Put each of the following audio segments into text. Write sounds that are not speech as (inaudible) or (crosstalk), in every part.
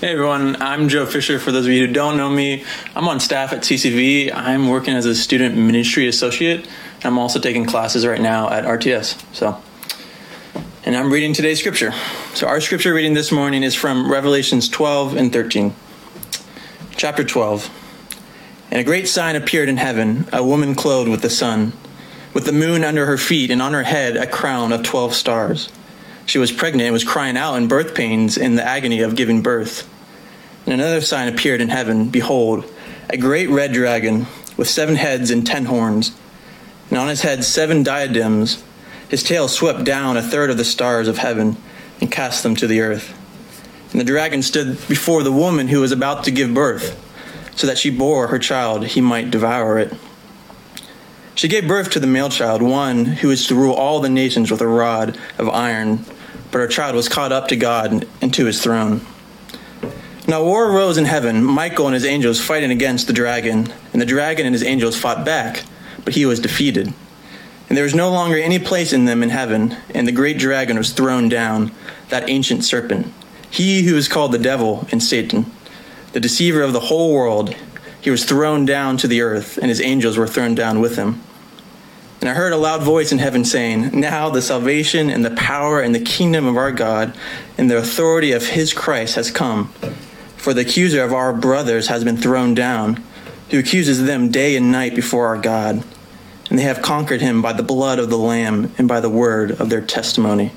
Hey everyone, I'm Joe Fisher. For those of you who don't know me, I'm on staff at CCV. I'm working as a student ministry associate. I'm also taking classes right now at RTS. So, and I'm reading today's scripture. So our scripture reading this morning is from Revelations 12 and 13. Chapter 12. And a great sign appeared in heaven, a woman clothed with the sun, with the moon under her feet, and on her head a crown of 12 stars. She was pregnant and was crying out in birth pains in the agony of giving birth. And another sign appeared in heaven Behold, a great red dragon with seven heads and ten horns, and on his head seven diadems. His tail swept down a third of the stars of heaven and cast them to the earth. And the dragon stood before the woman who was about to give birth, so that she bore her child, he might devour it. She gave birth to the male child, one who is to rule all the nations with a rod of iron. But her child was caught up to God and to his throne. Now war arose in heaven, Michael and his angels fighting against the dragon, and the dragon and his angels fought back, but he was defeated. And there was no longer any place in them in heaven, and the great dragon was thrown down, that ancient serpent, he who is called the devil and Satan, the deceiver of the whole world. He was thrown down to the earth, and his angels were thrown down with him. And I heard a loud voice in heaven saying, Now the salvation and the power and the kingdom of our God and the authority of his Christ has come. For the accuser of our brothers has been thrown down, who accuses them day and night before our God. And they have conquered him by the blood of the Lamb and by the word of their testimony.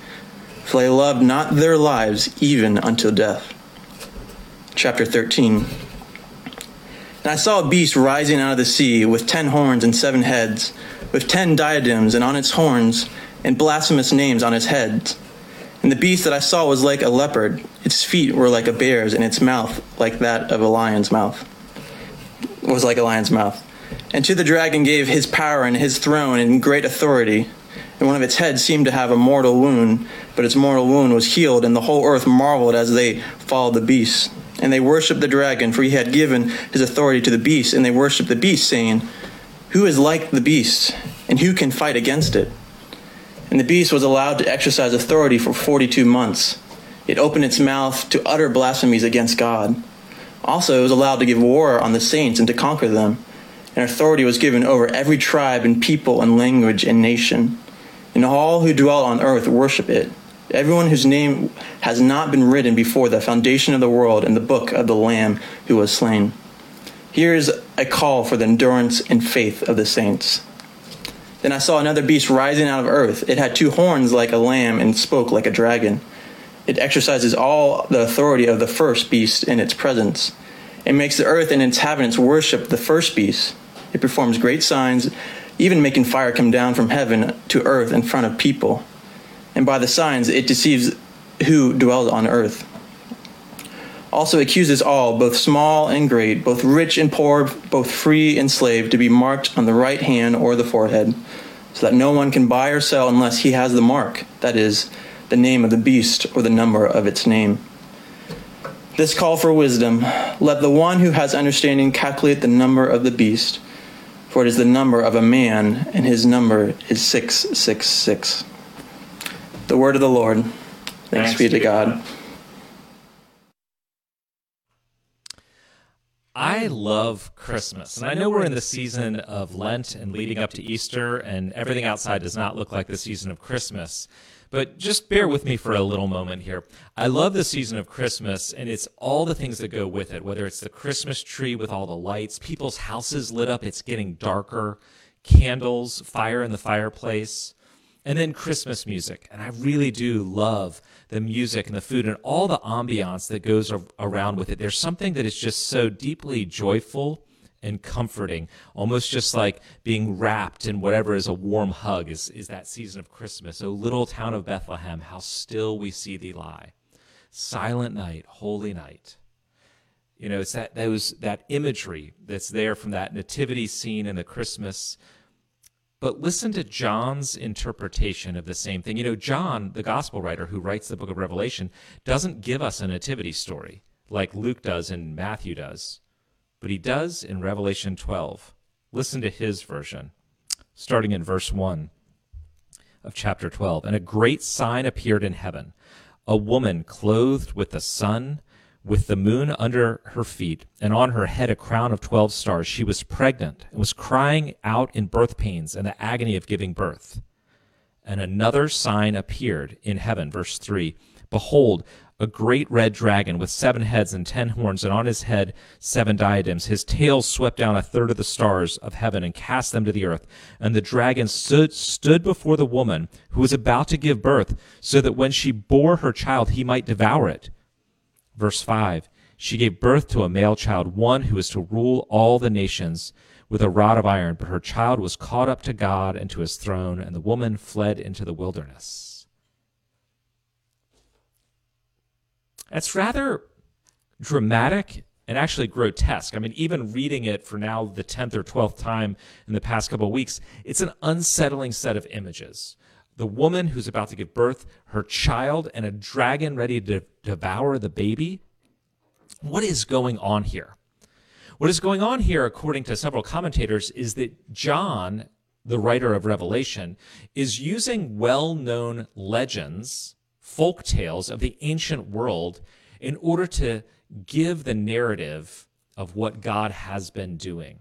For they loved not their lives even until death. Chapter 13. And I saw a beast rising out of the sea with ten horns and seven heads, with ten diadems and on its horns, and blasphemous names on its heads and the beast that I saw was like a leopard. Its feet were like a bear's, and its mouth like that of a lion's mouth. Was like a lion's mouth. And to the dragon gave his power and his throne and great authority. And one of its heads seemed to have a mortal wound, but its mortal wound was healed, and the whole earth marveled as they followed the beast. And they worshipped the dragon, for he had given his authority to the beast, and they worshipped the beast, saying, Who is like the beast, and who can fight against it? And the beast was allowed to exercise authority for 42 months. It opened its mouth to utter blasphemies against God. Also, it was allowed to give war on the saints and to conquer them. And authority was given over every tribe and people and language and nation. And all who dwell on earth worship it. Everyone whose name has not been written before the foundation of the world in the book of the Lamb who was slain. Here is a call for the endurance and faith of the saints. Then I saw another beast rising out of earth. It had two horns like a lamb and spoke like a dragon. It exercises all the authority of the first beast in its presence. It makes the earth and its inhabitants worship the first beast. It performs great signs, even making fire come down from heaven to earth in front of people. And by the signs, it deceives who dwells on earth. Also accuses all, both small and great, both rich and poor, both free and slave, to be marked on the right hand or the forehead so that no one can buy or sell unless he has the mark, that is, the name of the beast or the number of its name. This call for wisdom let the one who has understanding calculate the number of the beast, for it is the number of a man, and his number is 666. The word of the Lord. Thanks, Thanks be to God. God. I love Christmas. And I know we're in the season of Lent and leading up to Easter, and everything outside does not look like the season of Christmas. But just bear with me for a little moment here. I love the season of Christmas, and it's all the things that go with it, whether it's the Christmas tree with all the lights, people's houses lit up, it's getting darker, candles, fire in the fireplace, and then Christmas music. And I really do love the music and the food and all the ambiance that goes around with it. There's something that is just so deeply joyful and comforting, almost just like being wrapped in whatever is a warm hug is, is that season of Christmas. O little town of Bethlehem, how still we see thee lie. Silent night, holy night. You know, it's that those that imagery that's there from that nativity scene and the Christmas but listen to John's interpretation of the same thing. You know, John, the gospel writer who writes the book of Revelation, doesn't give us a nativity story like Luke does and Matthew does, but he does in Revelation 12. Listen to his version, starting in verse 1 of chapter 12. And a great sign appeared in heaven a woman clothed with the sun with the moon under her feet and on her head a crown of 12 stars. She was pregnant and was crying out in birth pains and the agony of giving birth. And another sign appeared in heaven. Verse 3 Behold, a great red dragon with seven heads and ten horns, and on his head seven diadems. His tail swept down a third of the stars of heaven and cast them to the earth. And the dragon stood, stood before the woman who was about to give birth, so that when she bore her child, he might devour it. Verse 5 She gave birth to a male child, one who is to rule all the nations with a rod of iron. But her child was caught up to God and to his throne, and the woman fled into the wilderness. That's rather dramatic and actually grotesque. I mean, even reading it for now the 10th or 12th time in the past couple of weeks, it's an unsettling set of images. The woman who's about to give birth, her child, and a dragon ready to devour the baby. What is going on here? What is going on here, according to several commentators, is that John, the writer of Revelation, is using well known legends folk tales of the ancient world in order to give the narrative of what God has been doing.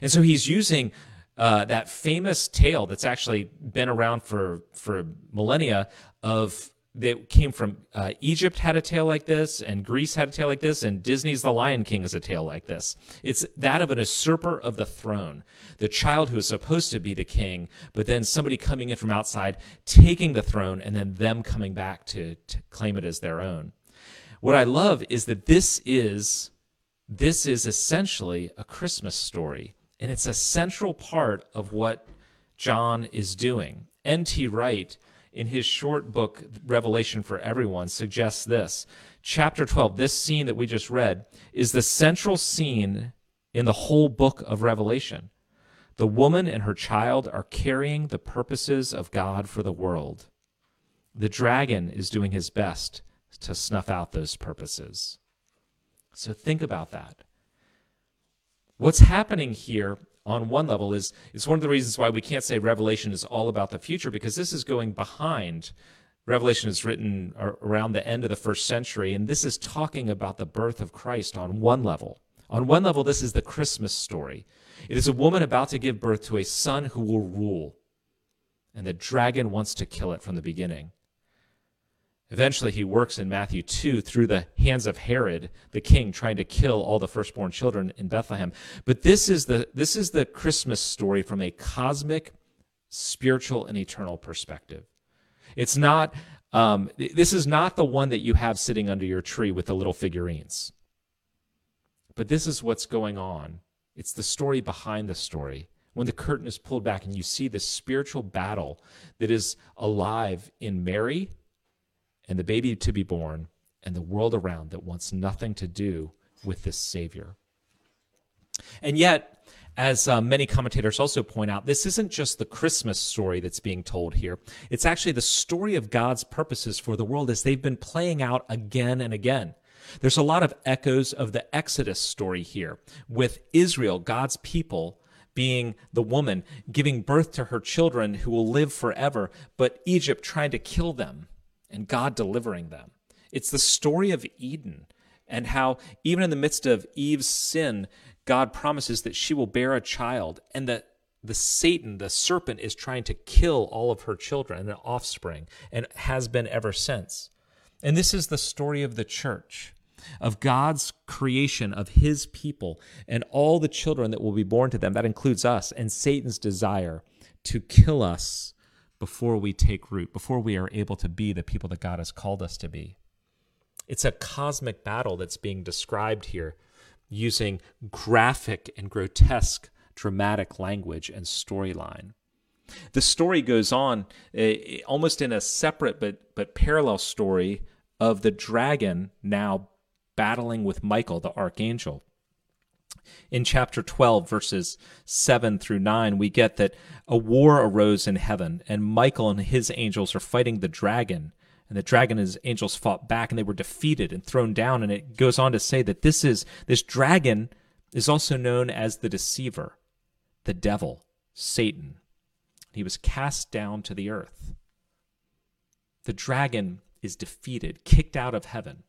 And so he's using uh, that famous tale that's actually been around for, for millennia of that came from uh, Egypt had a tale like this, and Greece had a tale like this, and Disney's The Lion King is a tale like this. It's that of an usurper of the throne, the child who is supposed to be the king, but then somebody coming in from outside, taking the throne, and then them coming back to, to claim it as their own. What I love is that this is this is essentially a Christmas story, and it's a central part of what John is doing. N.T. Wright in his short book, Revelation for Everyone, suggests this. Chapter 12, this scene that we just read, is the central scene in the whole book of Revelation. The woman and her child are carrying the purposes of God for the world. The dragon is doing his best to snuff out those purposes. So think about that. What's happening here on one level is it's one of the reasons why we can't say Revelation is all about the future because this is going behind. Revelation is written around the end of the first century, and this is talking about the birth of Christ on one level. On one level, this is the Christmas story. It is a woman about to give birth to a son who will rule, and the dragon wants to kill it from the beginning. Eventually, he works in Matthew 2 through the hands of Herod, the king, trying to kill all the firstborn children in Bethlehem. But this is the, this is the Christmas story from a cosmic, spiritual, and eternal perspective. It's not, um, this is not the one that you have sitting under your tree with the little figurines. But this is what's going on. It's the story behind the story. When the curtain is pulled back and you see the spiritual battle that is alive in Mary and the baby to be born and the world around that wants nothing to do with this Savior. And yet, as uh, many commentators also point out, this isn't just the Christmas story that's being told here. It's actually the story of God's purposes for the world as they've been playing out again and again. There's a lot of echoes of the Exodus story here, with Israel, God's people, being the woman giving birth to her children who will live forever, but Egypt trying to kill them and God delivering them. It's the story of Eden and how, even in the midst of Eve's sin, God promises that she will bear a child and that the Satan, the serpent, is trying to kill all of her children and offspring and has been ever since. And this is the story of the church, of God's creation of his people and all the children that will be born to them. That includes us and Satan's desire to kill us before we take root, before we are able to be the people that God has called us to be. It's a cosmic battle that's being described here using graphic and grotesque dramatic language and storyline. The story goes on uh, almost in a separate but, but parallel story of the dragon now battling with Michael, the archangel in chapter 12, verses 7 through 9, we get that a war arose in heaven, and Michael and his angels are fighting the dragon. And the dragon and his angels fought back, and they were defeated and thrown down. And it goes on to say that this is this dragon is also known as the deceiver, the devil, Satan. He was cast down to the earth. The dragon is defeated, kicked out of heaven.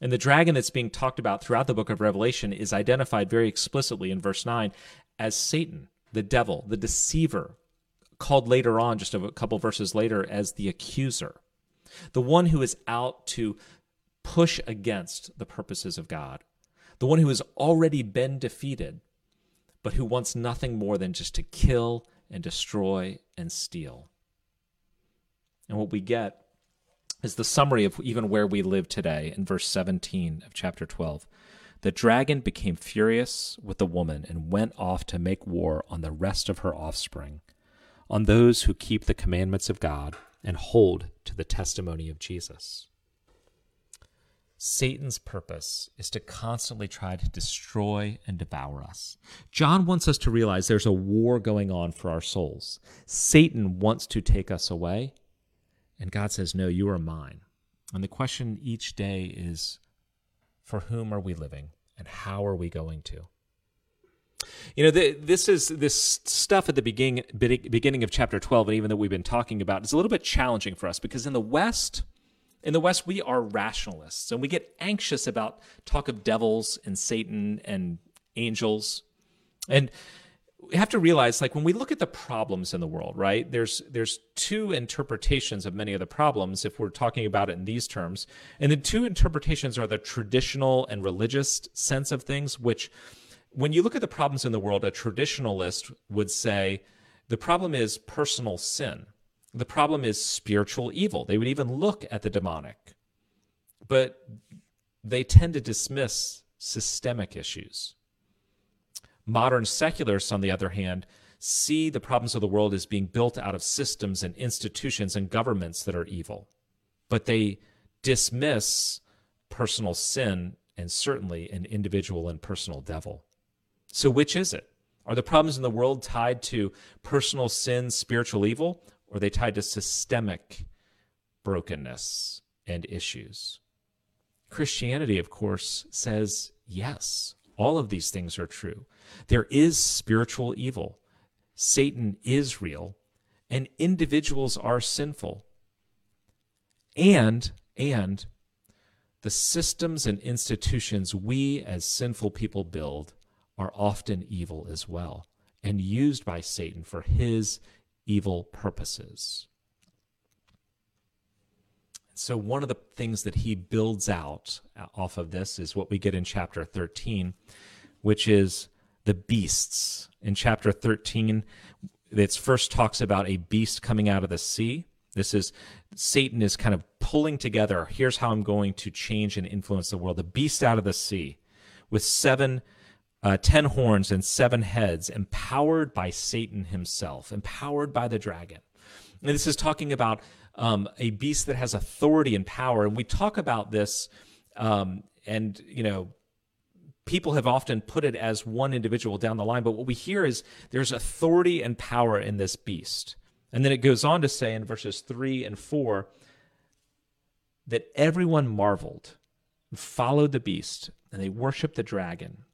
And the dragon that's being talked about throughout the book of Revelation is identified very explicitly in verse 9 as Satan, the devil, the deceiver, called later on, just a couple verses later, as the accuser, the one who is out to push against the purposes of God, the one who has already been defeated, but who wants nothing more than just to kill and destroy and steal. And what we get is the summary of even where we live today in verse 17 of chapter 12. The dragon became furious with the woman and went off to make war on the rest of her offspring, on those who keep the commandments of God and hold to the testimony of Jesus. Satan's purpose is to constantly try to destroy and devour us. John wants us to realize there's a war going on for our souls. Satan wants to take us away, and God says, No, you are mine. And the question each day is for whom are we living and how are we going to? You know, the, this is this stuff at the beginning beginning of chapter 12 and even that we've been talking about is a little bit challenging for us because in the West, in the West, we are rationalists and we get anxious about talk of devils and Satan and angels. And we have to realize like when we look at the problems in the world right there's there's two interpretations of many of the problems if we're talking about it in these terms. And the two interpretations are the traditional and religious sense of things which when you look at the problems in the world a traditionalist would say the problem is personal sin. The problem is spiritual evil. They would even look at the demonic. But they tend to dismiss systemic issues Modern secularists, on the other hand, see the problems of the world as being built out of systems and institutions and governments that are evil. But they dismiss personal sin and certainly an individual and personal devil. So, which is it? Are the problems in the world tied to personal sin, spiritual evil, or are they tied to systemic brokenness and issues? Christianity, of course, says yes, all of these things are true. There is spiritual evil. Satan is real, and individuals are sinful. And, and, the systems and institutions we as sinful people build are often evil as well and used by Satan for his evil purposes. So, one of the things that he builds out off of this is what we get in chapter 13, which is the beasts. In chapter 13, it first talks about a beast coming out of the sea. This is Satan is kind of pulling together. Here's how I'm going to change and influence the world. The beast out of the sea with seven, uh, ten horns and seven heads, empowered by Satan himself, empowered by the dragon. And this is talking about um, a beast that has authority and power. And we talk about this, um, and you know, people have often put it as one individual down the line, but what we hear is there's authority and power in this beast. And then it goes on to say in verses 3 and 4 that everyone marveled, followed the beast, and they worshiped the dragon.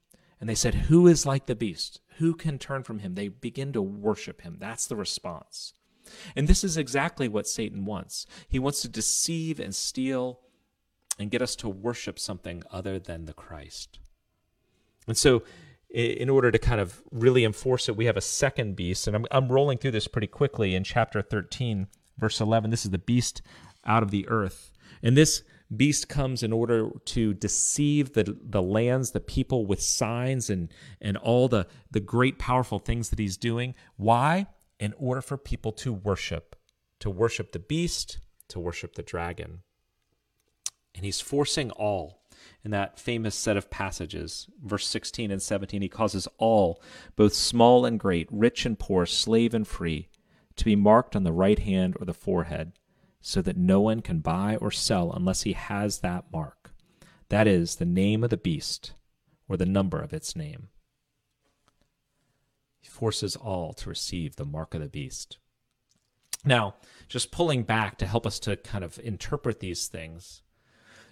And they said, Who is like the beast? Who can turn from him? They begin to worship him. That's the response. And this is exactly what Satan wants. He wants to deceive and steal and get us to worship something other than the Christ. And so, in order to kind of really enforce it, we have a second beast. And I'm, I'm rolling through this pretty quickly in chapter 13, verse 11. This is the beast out of the earth. And this beast comes in order to deceive the, the lands, the people with signs and, and all the, the great, powerful things that he's doing. Why? In order for people to worship, to worship the beast, to worship the dragon. And he's forcing all in that famous set of passages, verse 16 and 17, he causes all, both small and great, rich and poor, slave and free, to be marked on the right hand or the forehead, so that no one can buy or sell unless he has that mark. That is, the name of the beast or the number of its name. He forces all to receive the mark of the beast. Now, just pulling back to help us to kind of interpret these things,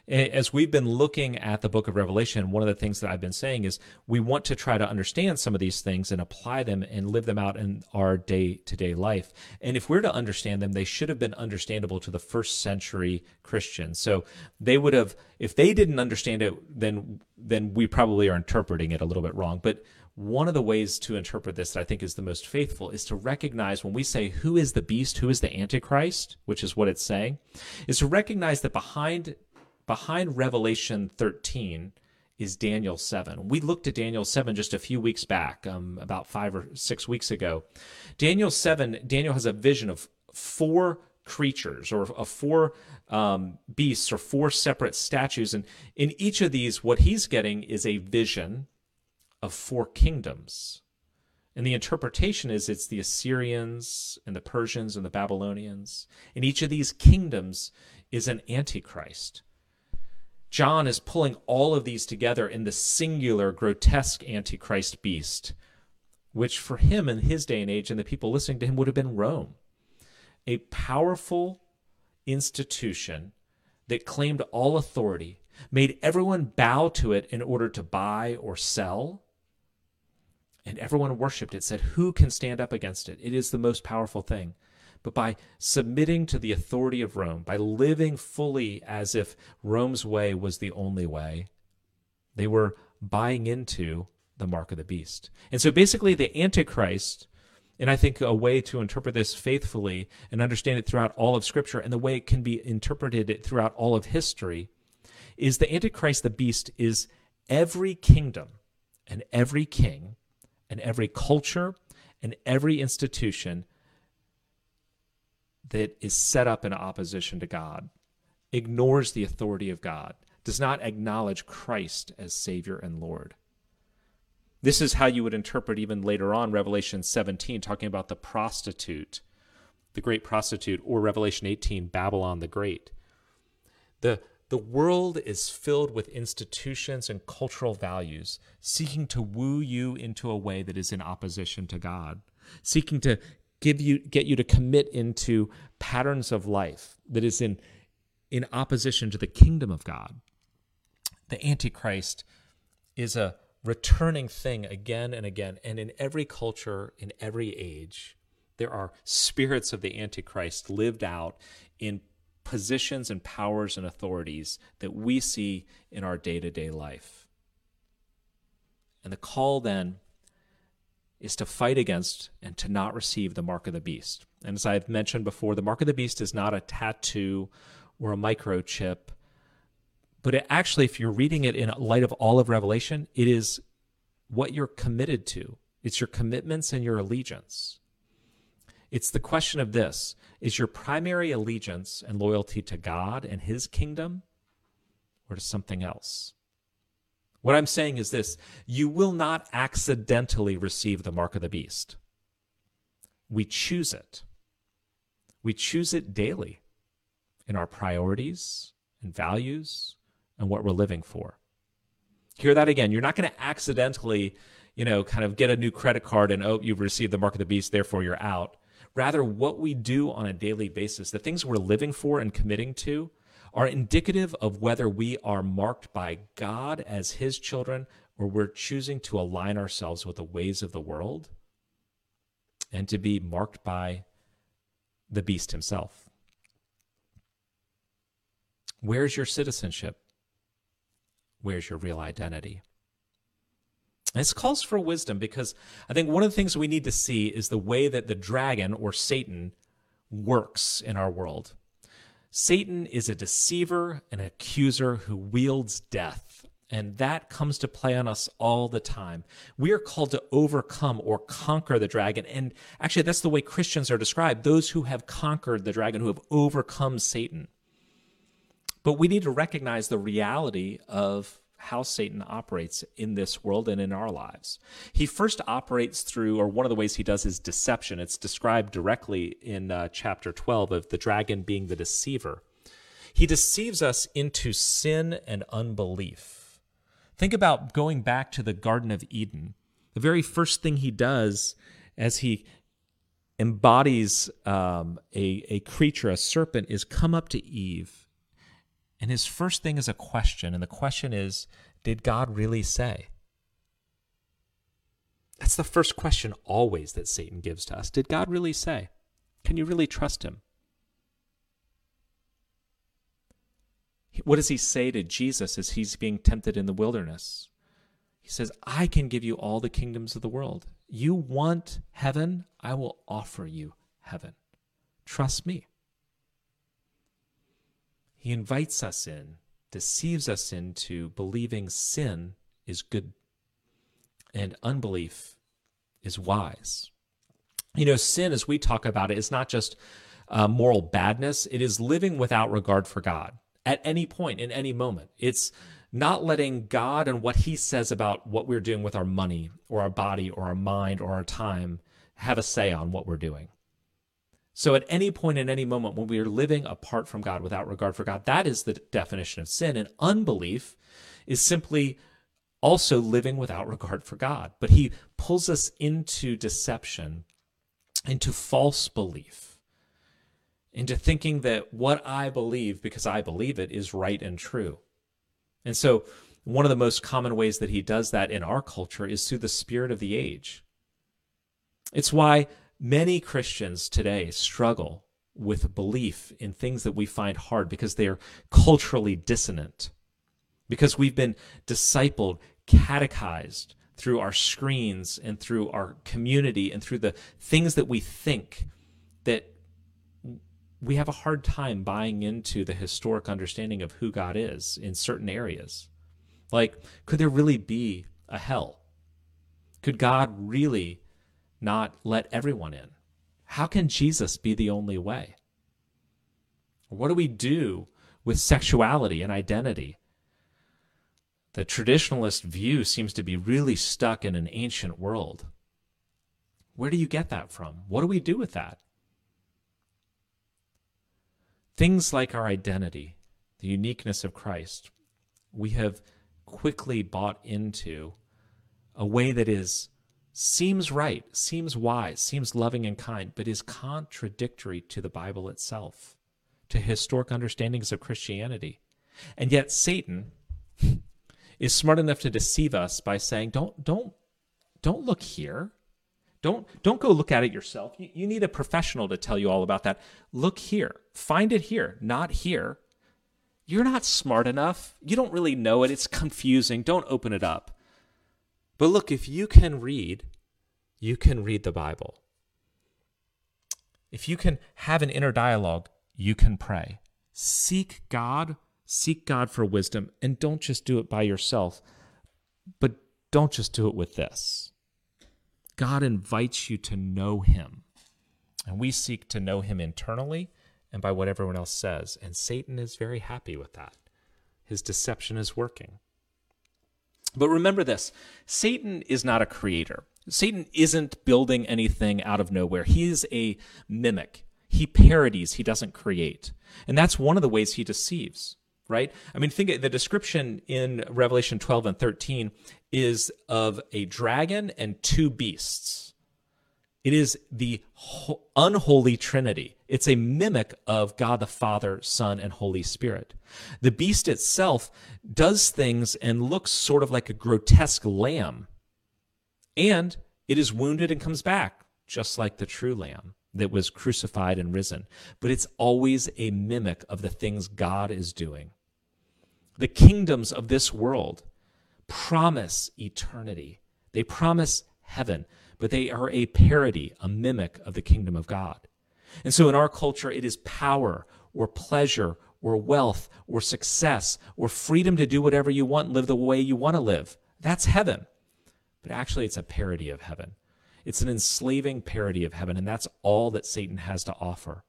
as we've been looking at the book of Revelation, one of the things that I've been saying is we want to try to understand some of these things and apply them and live them out in our day to day life. And if we're to understand them, they should have been understandable to the first century Christians. So they would have, if they didn't understand it, then then we probably are interpreting it a little bit wrong. But one of the ways to interpret this that I think is the most faithful is to recognize when we say who is the beast, who is the antichrist, which is what it's saying, is to recognize that behind behind Revelation 13 is Daniel 7. We looked at Daniel 7 just a few weeks back, um, about five or six weeks ago. Daniel 7, Daniel has a vision of four creatures or of four um, beasts or four separate statues. And in each of these, what he's getting is a vision of four kingdoms. And the interpretation is it's the Assyrians and the Persians and the Babylonians. And each of these kingdoms is an antichrist. John is pulling all of these together in the singular, grotesque antichrist beast, which for him in his day and age and the people listening to him would have been Rome. A powerful institution that claimed all authority, made everyone bow to it in order to buy or sell and everyone worshiped it, said, Who can stand up against it? It is the most powerful thing. But by submitting to the authority of Rome, by living fully as if Rome's way was the only way, they were buying into the mark of the beast. And so basically, the Antichrist, and I think a way to interpret this faithfully and understand it throughout all of Scripture, and the way it can be interpreted throughout all of history, is the Antichrist, the beast, is every kingdom and every king and every culture and every institution that is set up in opposition to God, ignores the authority of God, does not acknowledge Christ as Savior and Lord. This is how you would interpret even later on Revelation 17, talking about the prostitute, the great prostitute, or Revelation 18, Babylon the Great. The the world is filled with institutions and cultural values seeking to woo you into a way that is in opposition to God, seeking to give you get you to commit into patterns of life that is in in opposition to the kingdom of God. The antichrist is a returning thing again and again and in every culture in every age there are spirits of the antichrist lived out in positions and powers and authorities that we see in our day to day life. And the call then is to fight against and to not receive the mark of the beast. And as I've mentioned before, the mark of the beast is not a tattoo or a microchip, but it actually, if you're reading it in light of all of Revelation, it is what you're committed to. It's your commitments and your allegiance. It's the question of this is your primary allegiance and loyalty to God and his kingdom or to something else? What I'm saying is this you will not accidentally receive the mark of the beast. We choose it. We choose it daily in our priorities and values and what we're living for. Hear that again. You're not going to accidentally, you know, kind of get a new credit card and, oh, you've received the mark of the beast, therefore you're out. Rather, what we do on a daily basis, the things we're living for and committing to, are indicative of whether we are marked by God as His children or we're choosing to align ourselves with the ways of the world and to be marked by the beast himself. Where's your citizenship? Where's your real identity? This calls for wisdom because I think one of the things we need to see is the way that the dragon or Satan works in our world. Satan is a deceiver, an accuser who wields death, and that comes to play on us all the time. We are called to overcome or conquer the dragon, and actually, that's the way Christians are described those who have conquered the dragon, who have overcome Satan. But we need to recognize the reality of how Satan operates in this world and in our lives. He first operates through, or one of the ways he does is deception. It's described directly in uh, chapter 12 of the dragon being the deceiver. He deceives us into sin and unbelief. Think about going back to the Garden of Eden. The very first thing he does as he embodies um, a, a creature, a serpent, is come up to Eve And his first thing is a question. And the question is Did God really say? That's the first question always that Satan gives to us. Did God really say? Can you really trust him? What does he say to Jesus as he's being tempted in the wilderness? He says, I can give you all the kingdoms of the world. You want heaven? I will offer you heaven. Trust me. He invites us in, deceives us into believing sin is good and unbelief is wise. You know, sin, as we talk about it, is not just uh, moral badness, it is living without regard for God at any point, in any moment. It's not letting God and what He says about what we're doing with our money or our body or our mind or our time have a say on what we're doing. So, at any point in any moment when we are living apart from God without regard for God, that is the definition of sin. And unbelief is simply also living without regard for God. But He pulls us into deception, into false belief, into thinking that what I believe, because I believe it, is right and true. And so, one of the most common ways that He does that in our culture is through the spirit of the age. It's why Many Christians today struggle with belief in things that we find hard because they are culturally dissonant, because we've been discipled, catechized through our screens and through our community and through the things that we think that we have a hard time buying into the historic understanding of who God is in certain areas. Like, could there really be a hell? Could God really not let everyone in? How can Jesus be the only way? What do we do with sexuality and identity? The traditionalist view seems to be really stuck in an ancient world. Where do you get that from? What do we do with that? Things like our identity, the uniqueness of Christ, we have quickly bought into a way that is seems right, seems wise, seems loving and kind, but is contradictory to the Bible itself, to historic understandings of Christianity. And yet Satan (laughs) is smart enough to deceive us by saying, "Don't don't don't look here. Don't don't go look at it yourself. You, you need a professional to tell you all about that. Look here. Find it here, not here. You're not smart enough. You don't really know it. It's confusing. Don't open it up." But look, if you can read, you can read the Bible. If you can have an inner dialogue, you can pray. Seek God, seek God for wisdom, and don't just do it by yourself, but don't just do it with this. God invites you to know Him. And we seek to know Him internally and by what everyone else says. And Satan is very happy with that. His deception is working. But remember this Satan is not a creator. Satan isn't building anything out of nowhere. He is a mimic. He parodies, he doesn't create. And that's one of the ways he deceives, right? I mean, think the description in Revelation 12 and 13 is of a dragon and two beasts. It is the unholy Trinity. It's a mimic of God the Father, Son, and Holy Spirit. The beast itself does things and looks sort of like a grotesque lamb. And it is wounded and comes back, just like the true lamb that was crucified and risen. But it's always a mimic of the things God is doing. The kingdoms of this world promise eternity, they promise heaven but they are a parody, a mimic of the kingdom of God. And so in our culture, it is power or pleasure or wealth or success or freedom to do whatever you want, live the way you want to live. That's heaven. But actually, it's a parody of heaven. It's an enslaving parody of heaven, and that's all that Satan has to offer.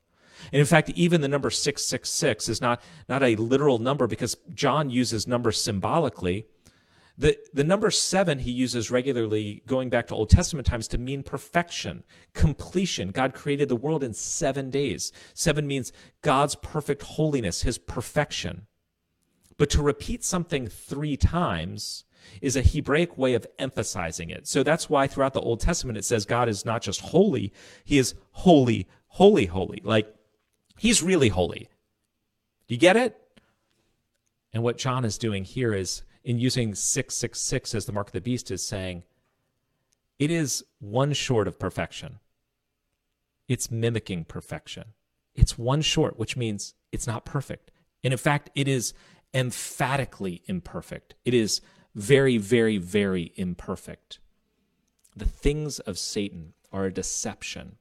And in fact, even the number 666 is not, not a literal number because John uses numbers symbolically the, the number seven he uses regularly going back to Old Testament times to mean perfection, completion. God created the world in seven days. Seven means God's perfect holiness, his perfection. But to repeat something three times is a Hebraic way of emphasizing it. So that's why throughout the Old Testament it says God is not just holy, he is holy, holy, holy. Like he's really holy. You get it? And what John is doing here is in using 666 as the mark of the beast is saying it is one short of perfection. It's mimicking perfection. It's one short, which means it's not perfect. And in fact, it is emphatically imperfect. It is very, very, very imperfect. The things of Satan are a deception,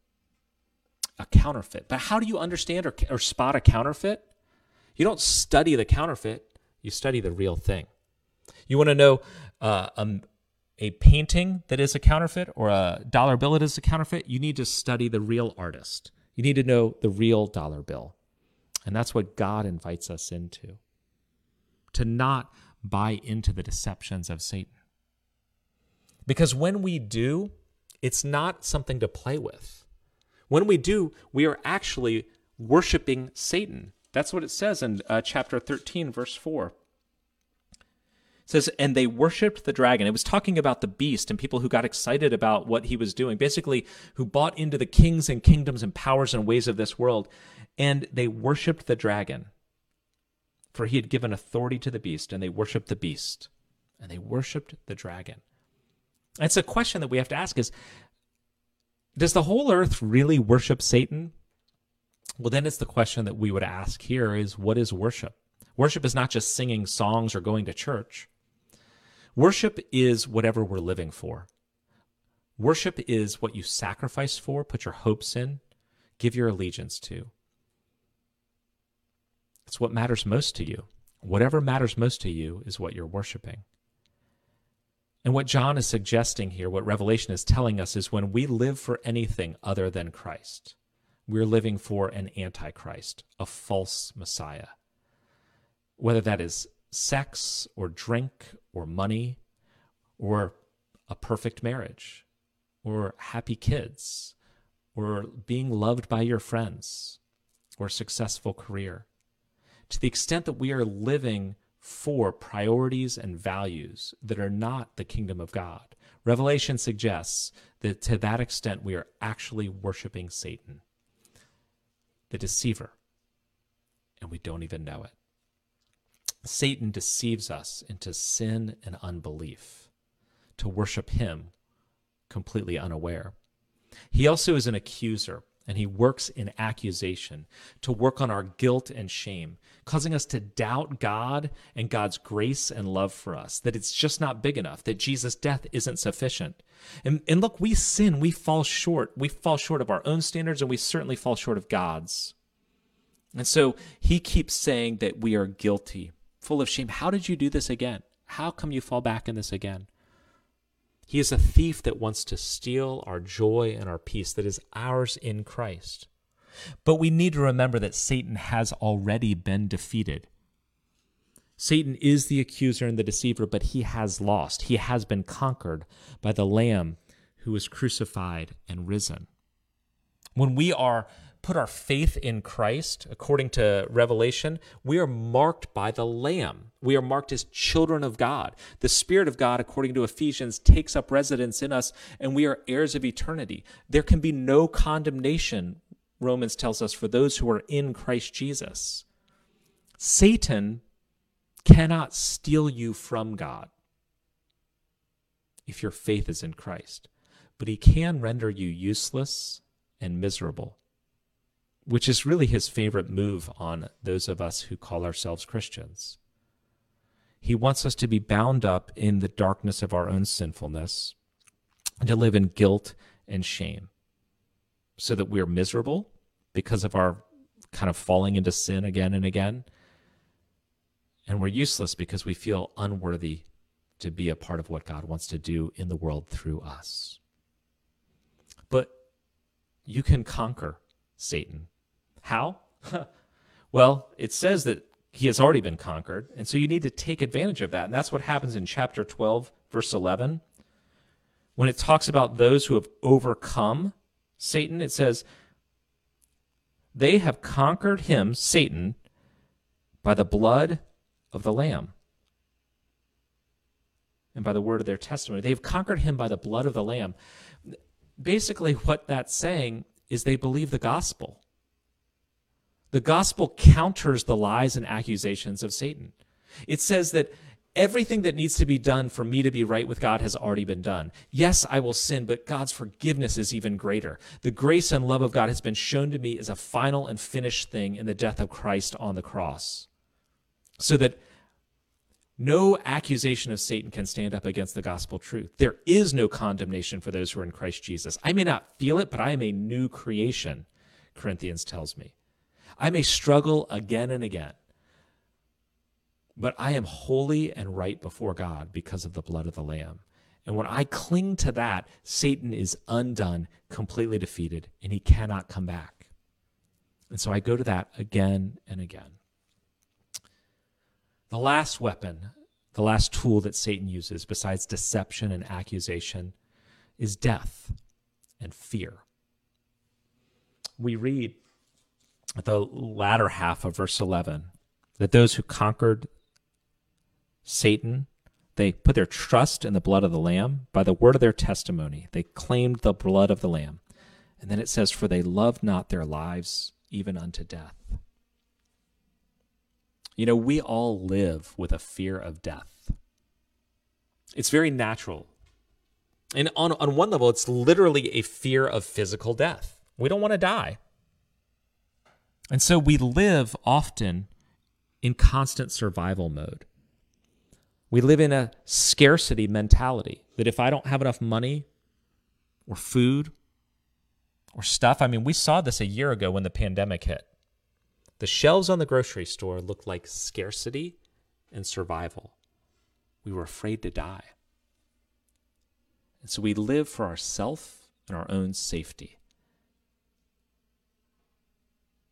a counterfeit. But how do you understand or, or spot a counterfeit? You don't study the counterfeit, you study the real thing. You want to know uh, um, a painting that is a counterfeit or a dollar bill that is a counterfeit? You need to study the real artist. You need to know the real dollar bill. And that's what God invites us into to not buy into the deceptions of Satan. Because when we do, it's not something to play with. When we do, we are actually worshiping Satan. That's what it says in uh, chapter 13, verse 4 says, and they worshiped the dragon. It was talking about the beast and people who got excited about what he was doing, basically, who bought into the kings and kingdoms and powers and ways of this world. And they worshiped the dragon, for he had given authority to the beast, and they worshiped the beast, and they worshiped the dragon. It's a question that we have to ask is Does the whole earth really worship Satan? Well, then it's the question that we would ask here is what is worship? Worship is not just singing songs or going to church. Worship is whatever we're living for. Worship is what you sacrifice for, put your hopes in, give your allegiance to. It's what matters most to you. Whatever matters most to you is what you're worshiping. And what John is suggesting here, what Revelation is telling us, is when we live for anything other than Christ, we're living for an antichrist, a false Messiah. Whether that is sex or drink or money or a perfect marriage or happy kids or being loved by your friends or successful career. To the extent that we are living for priorities and values that are not the kingdom of God, Revelation suggests that to that extent we are actually worshiping Satan, the deceiver, and we don't even know it. Satan deceives us into sin and unbelief, to worship him completely unaware. He also is an accuser, and he works in accusation to work on our guilt and shame, causing us to doubt God and God's grace and love for us, that it's just not big enough, that Jesus' death isn't sufficient. And, and look, we sin, we fall short. We fall short of our own standards, and we certainly fall short of God's. And so he keeps saying that we are guilty full of shame. How did you do this again? How come you fall back in this again? He is a thief that wants to steal our joy and our peace that is ours in Christ. But we need to remember that Satan has already been defeated. Satan is the accuser and the deceiver, but he has lost. He has been conquered by the Lamb who was crucified and risen. When we are put our faith in Christ, according to Revelation, we are marked by the Lamb. We are marked as children of God. The Spirit of God, according to Ephesians, takes up residence in us, and we are heirs of eternity. There can be no condemnation, Romans tells us, for those who are in Christ Jesus. Satan cannot steal you from God if your faith is in Christ, but he can render you useless and miserable which is really his favorite move on those of us who call ourselves Christians. He wants us to be bound up in the darkness of our own sinfulness and to live in guilt and shame so that we're miserable because of our kind of falling into sin again and again. And we're useless because we feel unworthy to be a part of what God wants to do in the world through us. But you can conquer Satan how? (laughs) well, it says that he has already been conquered. And so you need to take advantage of that. And that's what happens in chapter 12, verse 11. When it talks about those who have overcome Satan, it says, They have conquered him, Satan, by the blood of the Lamb and by the word of their testimony. They've conquered him by the blood of the Lamb. Basically, what that's saying is they believe the gospel. The gospel counters the lies and accusations of Satan. It says that everything that needs to be done for me to be right with God has already been done. Yes, I will sin, but God's forgiveness is even greater. The grace and love of God has been shown to me as a final and finished thing in the death of Christ on the cross. So that no accusation of Satan can stand up against the gospel truth. There is no condemnation for those who are in Christ Jesus. I may not feel it, but I am a new creation, Corinthians tells me. I may struggle again and again, but I am holy and right before God because of the blood of the Lamb. And when I cling to that, Satan is undone, completely defeated, and he cannot come back. And so I go to that again and again. The last weapon, the last tool that Satan uses, besides deception and accusation, is death and fear. We read the latter half of verse 11 that those who conquered Satan, they put their trust in the blood of the Lamb by the word of their testimony. They claimed the blood of the Lamb. And then it says, For they loved not their lives even unto death. You know, we all live with a fear of death. It's very natural. And on, on one level, it's literally a fear of physical death. We don't want to die. And so we live often in constant survival mode. We live in a scarcity mentality that if I don't have enough money or food or stuff, I mean, we saw this a year ago when the pandemic hit. The shelves on the grocery store looked like scarcity and survival. We were afraid to die. And so we live for ourself and our own safety.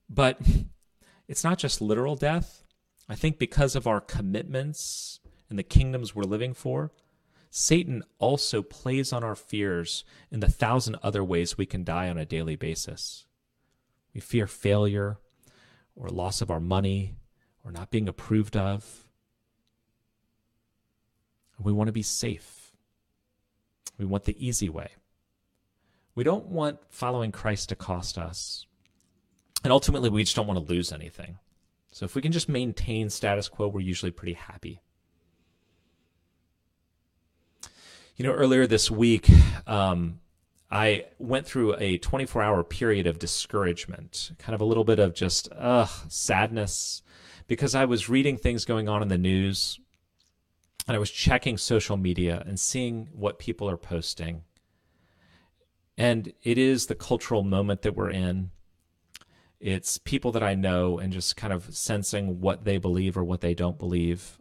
But (laughs) it's not just literal death. I think because of our commitments and the kingdoms we're living for, Satan also plays on our fears in the thousand other ways we can die on a daily basis. We fear failure, or loss of our money or not being approved of. We want to be safe. We want the easy way. We don't want following Christ to cost us. And ultimately, we just don't want to lose anything. So if we can just maintain status quo, we're usually pretty happy. You know, earlier this week, um, I went through a 24 hour period of discouragement, kind of a little bit of just ugh, sadness, because I was reading things going on in the news and I was checking social media and seeing what people are posting. And it is the cultural moment that we're in. It's people that I know and just kind of sensing what they believe or what they don't believe.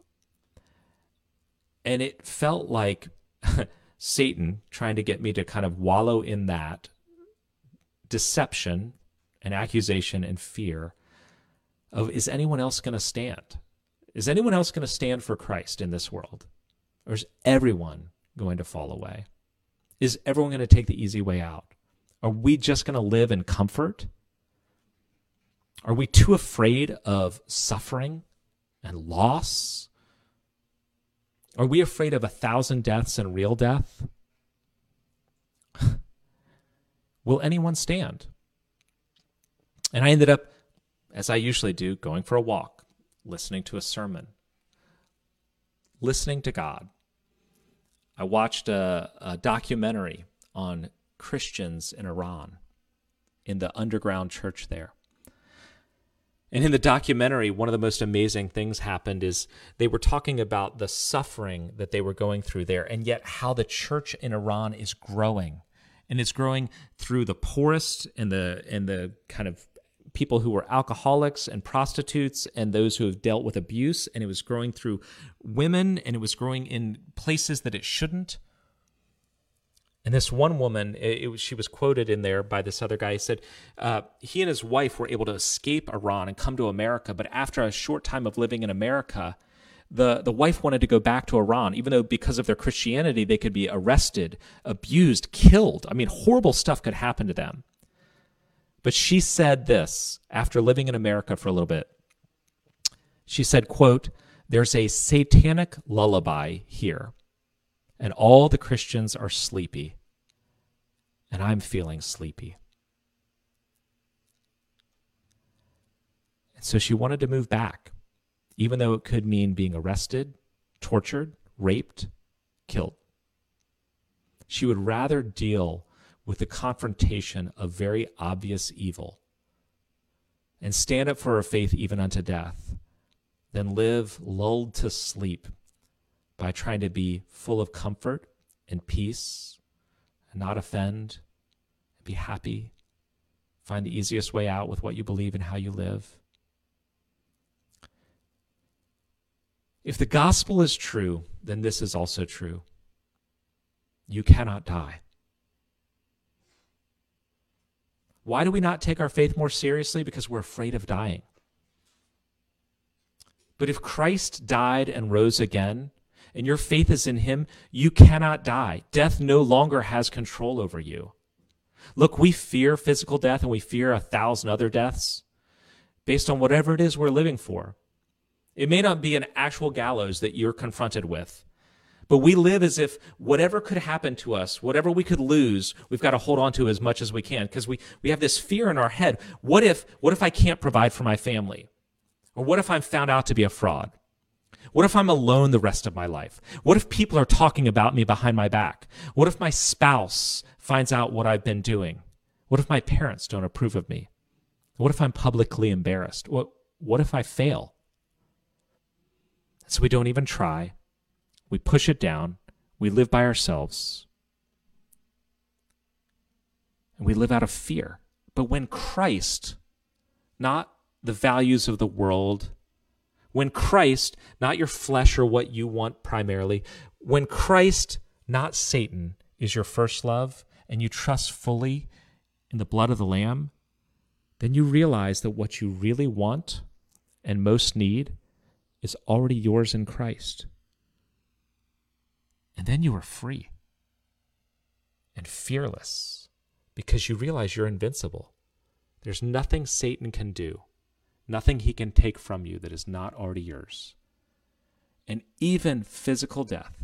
And it felt like (laughs) Satan trying to get me to kind of wallow in that deception and accusation and fear of is anyone else going to stand? Is anyone else going to stand for Christ in this world? Or is everyone going to fall away? Is everyone going to take the easy way out? Are we just going to live in comfort? Are we too afraid of suffering and loss are we afraid of a thousand deaths and real death? (laughs) Will anyone stand? And I ended up, as I usually do, going for a walk, listening to a sermon, listening to God. I watched a, a documentary on Christians in Iran, in the underground church there. And in the documentary, one of the most amazing things happened is they were talking about the suffering that they were going through there, and yet how the church in Iran is growing. And it's growing through the poorest and the and the kind of people who were alcoholics and prostitutes and those who have dealt with abuse, and it was growing through women, and it was growing in places that it shouldn't. And this one woman, it, it, she was quoted in there by this other guy. He said uh, he and his wife were able to escape Iran and come to America, but after a short time of living in America, the the wife wanted to go back to Iran, even though because of their Christianity they could be arrested, abused, killed. I mean, horrible stuff could happen to them. But she said this after living in America for a little bit. She said, "quote There's a satanic lullaby here." And all the Christians are sleepy, and I'm feeling sleepy. And so she wanted to move back. even though it could mean being arrested, tortured, raped, killed. She would rather deal with the confrontation of very obvious evil and stand up for her faith even unto death than live lulled to sleep by trying to be full of comfort and peace and not offend and be happy. Find the easiest way out with what you believe and how you live. If the gospel is true, then this is also true. You cannot die. Why do we not take our faith more seriously? Because we're afraid of dying. But if Christ died and rose again, and your faith is in him, you cannot die. Death no longer has control over you. Look, we fear physical death and we fear a thousand other deaths based on whatever it is we're living for. It may not be an actual gallows that you're confronted with, but we live as if whatever could happen to us, whatever we could lose, we've got to hold on to as much as we can because we, we have this fear in our head. What if, what if I can't provide for my family? Or what if I'm found out to be a fraud? What if I'm alone the rest of my life? What if people are talking about me behind my back? What if my spouse finds out what I've been doing? What if my parents don't approve of me? What if I'm publicly embarrassed? What, what if I fail? So we don't even try. We push it down. We live by ourselves. And we live out of fear. But when Christ, not the values of the world, when Christ, not your flesh or what you want primarily, when Christ, not Satan, is your first love and you trust fully in the blood of the Lamb, then you realize that what you really want and most need is already yours in Christ. And then you are free and fearless because you realize you're invincible. There's nothing Satan can do, nothing he can take from you that is not already yours. And even physical death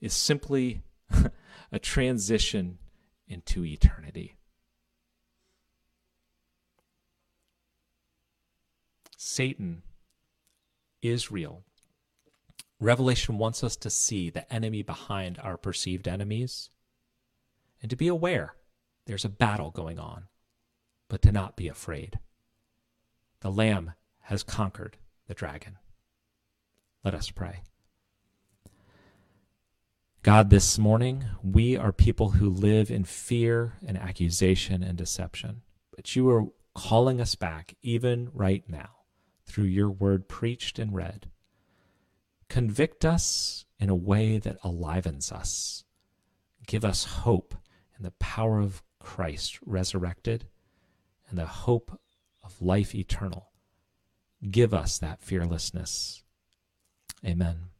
is simply (laughs) a transition into eternity. Satan is real. Revelation wants us to see the enemy behind our perceived enemies and to be aware there's a battle going on, but to not be afraid. The Lamb has conquered the dragon. Let us pray. God, this morning, we are people who live in fear and accusation and deception, but you are calling us back even right now through your word preached and read. Convict us in a way that alivens us. Give us hope in the power of Christ resurrected and the hope of life eternal. Give us that fearlessness. Amen.